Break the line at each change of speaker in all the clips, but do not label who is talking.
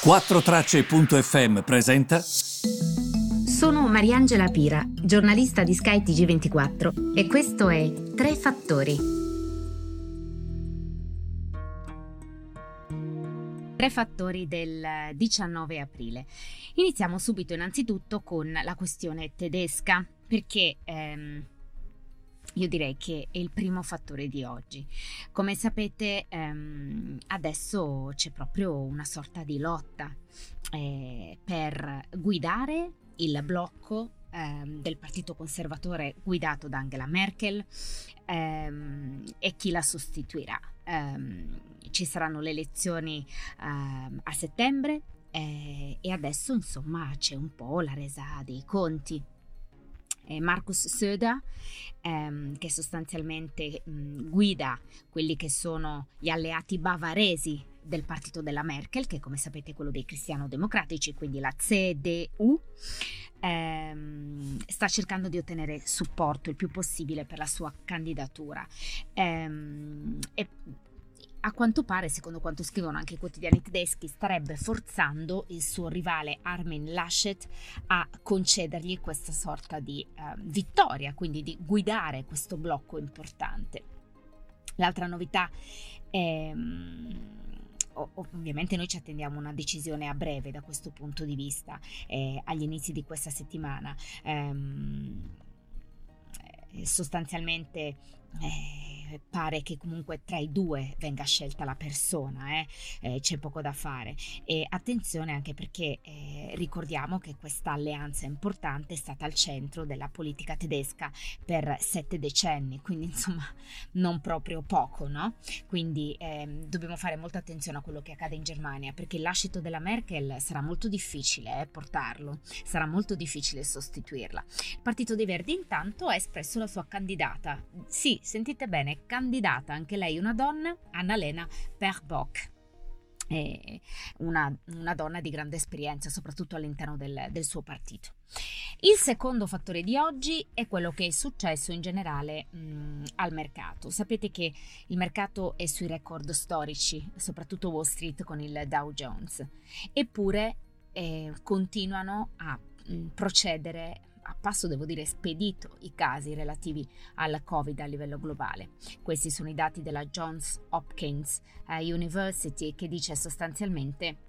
4Tracce.fm presenta.
Sono Mariangela Pira, giornalista di Sky TG24 e questo è Tre Fattori. Tre fattori del 19 aprile. Iniziamo subito innanzitutto con la questione tedesca, perché ehm, io direi che è il primo fattore di oggi. Come sapete, ehm, adesso c'è proprio una sorta di lotta eh, per guidare il blocco ehm, del Partito Conservatore guidato da Angela Merkel ehm, e chi la sostituirà. Ehm, ci saranno le elezioni ehm, a settembre eh, e adesso insomma c'è un po' la resa dei conti eh, Markus Söder, ehm, che sostanzialmente mh, guida quelli che sono gli alleati bavaresi del partito della Merkel, che come sapete è quello dei cristiano-democratici, quindi la CDU, ehm, sta cercando di ottenere supporto il più possibile per la sua candidatura. Ehm, e a quanto pare, secondo quanto scrivono anche i quotidiani tedeschi, starebbe forzando il suo rivale Armin Laschet a concedergli questa sorta di eh, vittoria, quindi di guidare questo blocco importante. L'altra novità è... Mm, ovviamente noi ci attendiamo una decisione a breve da questo punto di vista, eh, agli inizi di questa settimana. Ehm, eh, sostanzialmente eh, pare che comunque tra i due venga scelta la persona, eh? Eh, c'è poco da fare. E attenzione anche perché eh, ricordiamo che questa alleanza importante è stata al centro della politica tedesca per sette decenni, quindi insomma non proprio poco, no? Quindi ehm, dobbiamo fare molta attenzione a quello che accade in Germania perché il lascito della Merkel sarà molto difficile eh, portarlo, sarà molto difficile sostituirla. Il Partito dei Verdi intanto ha espresso la sua candidata. Sì, sentite bene, candidata anche lei una donna, Annalena Perbock. Una, una, donna di grande esperienza, soprattutto all'interno del, del, suo partito. Il secondo fattore di oggi è quello che è successo in generale mh, al mercato. Sapete che il mercato è sui record storici, soprattutto Wall Street con il Dow Jones, eppure eh, continuano a mh, procedere a passo, devo dire, spedito i casi relativi al Covid a livello globale. Questi sono i dati della Johns Hopkins eh, University che dice sostanzialmente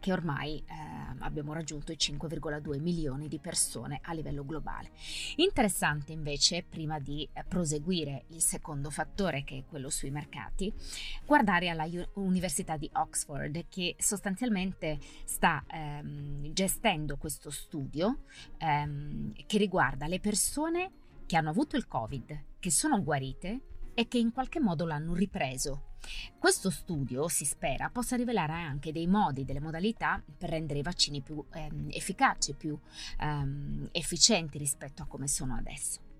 che ormai eh, abbiamo raggiunto i 5,2 milioni di persone a livello globale. Interessante invece, prima di eh, proseguire il secondo fattore, che è quello sui mercati, guardare alla Università di Oxford, che sostanzialmente sta ehm, gestendo questo studio ehm, che riguarda le persone che hanno avuto il Covid, che sono guarite e che in qualche modo l'hanno ripreso. Questo studio, si spera, possa rivelare anche dei modi, delle modalità per rendere i vaccini più ehm, efficaci, più ehm, efficienti rispetto a come sono adesso.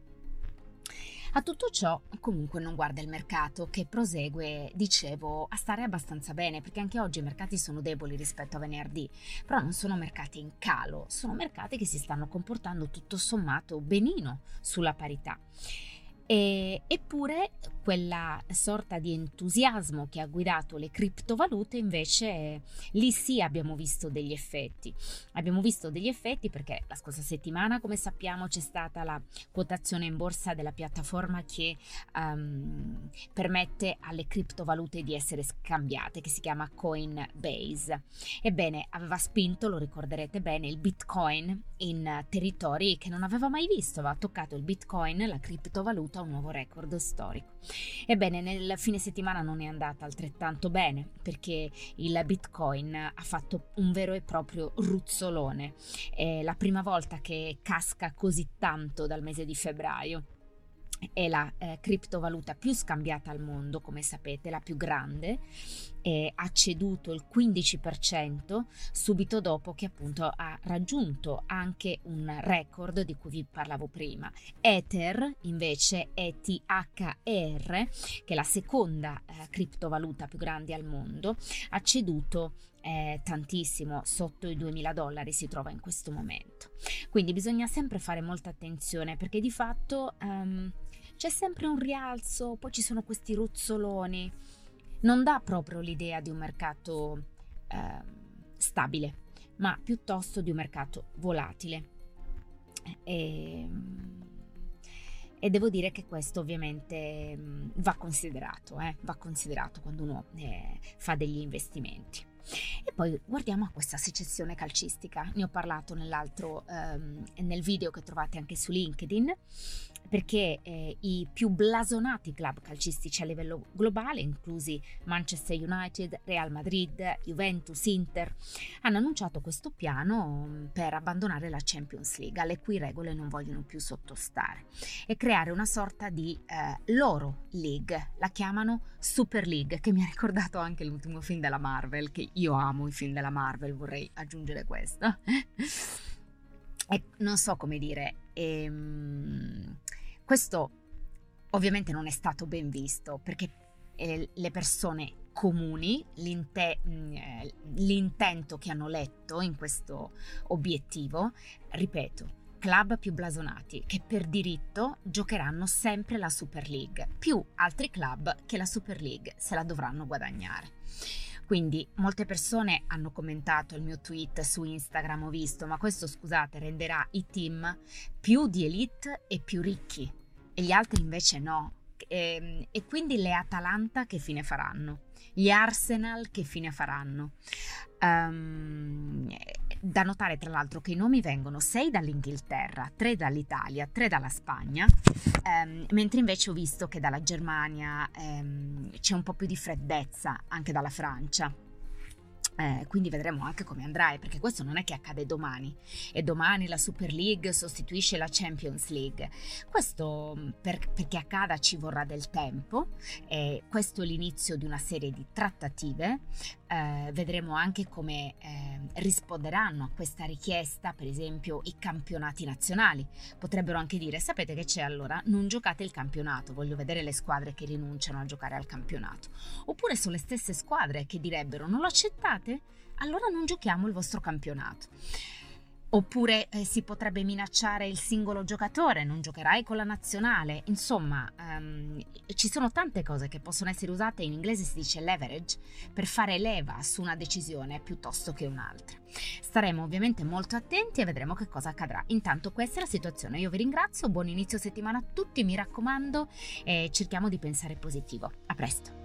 A tutto ciò comunque non guarda il mercato che prosegue, dicevo, a stare abbastanza bene perché anche oggi i mercati sono deboli rispetto a venerdì, però non sono mercati in calo, sono mercati che si stanno comportando tutto sommato benino sulla parità. E, eppure quella sorta di entusiasmo che ha guidato le criptovalute invece lì sì abbiamo visto degli effetti. Abbiamo visto degli effetti perché la scorsa settimana, come sappiamo, c'è stata la quotazione in borsa della piattaforma che um, permette alle criptovalute di essere scambiate, che si chiama Coinbase. Ebbene, aveva spinto, lo ricorderete bene, il Bitcoin in territori che non aveva mai visto, aveva toccato il Bitcoin, la criptovaluta, un nuovo record storico. Ebbene, nel fine settimana non è andata altrettanto bene perché il Bitcoin ha fatto un vero e proprio ruzzolone. È la prima volta che casca così tanto dal mese di febbraio è la eh, criptovaluta più scambiata al mondo, come sapete, la più grande, eh, ha ceduto il 15% subito dopo che appunto ha raggiunto anche un record di cui vi parlavo prima. Ether invece ETHR, che è la seconda eh, criptovaluta più grande al mondo, ha ceduto eh, tantissimo, sotto i 2000 dollari si trova in questo momento. Quindi bisogna sempre fare molta attenzione perché di fatto um, c'è sempre un rialzo, poi ci sono questi ruzzoloni. Non dà proprio l'idea di un mercato um, stabile, ma piuttosto di un mercato volatile. E, ehm, e devo dire che questo ovviamente va considerato, eh, va considerato quando uno eh, fa degli investimenti. E poi guardiamo a questa secessione calcistica, ne ho parlato nell'altro, ehm, nel video che trovate anche su LinkedIn perché eh, i più blasonati club calcistici a livello globale, inclusi Manchester United, Real Madrid, Juventus, Inter, hanno annunciato questo piano mm, per abbandonare la Champions League, alle cui regole non vogliono più sottostare, e creare una sorta di eh, loro league, la chiamano Super League, che mi ha ricordato anche l'ultimo film della Marvel, che io amo i film della Marvel, vorrei aggiungere questo. e non so come dire, ehm, questo ovviamente non è stato ben visto perché eh, le persone comuni, l'inte- mm, eh, l'intento che hanno letto in questo obiettivo, ripeto, club più blasonati che per diritto giocheranno sempre la Super League, più altri club che la Super League se la dovranno guadagnare. Quindi molte persone hanno commentato il mio tweet su Instagram, ho visto, ma questo scusate renderà i team più di elite e più ricchi e gli altri invece no. E, ehm, e quindi le Atalanta che fine faranno? Gli Arsenal che fine faranno? Um, da notare tra l'altro che i nomi vengono 6 dall'Inghilterra, 3 dall'Italia, 3 dalla Spagna, um, mentre invece ho visto che dalla Germania um, c'è un po' più di freddezza anche dalla Francia. Eh, quindi vedremo anche come andrà, eh, perché questo non è che accade domani e domani la Super League sostituisce la Champions League. Questo mm, per, perché accada ci vorrà del tempo, e questo è l'inizio di una serie di trattative. Eh, vedremo anche come eh, risponderanno a questa richiesta, per esempio, i campionati nazionali. Potrebbero anche dire: sapete che c'è allora? Non giocate il campionato, voglio vedere le squadre che rinunciano a giocare al campionato. Oppure sono le stesse squadre che direbbero: non lo accettate giocate? Allora non giochiamo il vostro campionato. Oppure eh, si potrebbe minacciare il singolo giocatore, non giocherai con la nazionale. Insomma, um, ci sono tante cose che possono essere usate, in inglese si dice leverage, per fare leva su una decisione piuttosto che un'altra. Staremo ovviamente molto attenti e vedremo che cosa accadrà. Intanto questa è la situazione. Io vi ringrazio, buon inizio settimana a tutti, mi raccomando, e cerchiamo di pensare positivo. A presto.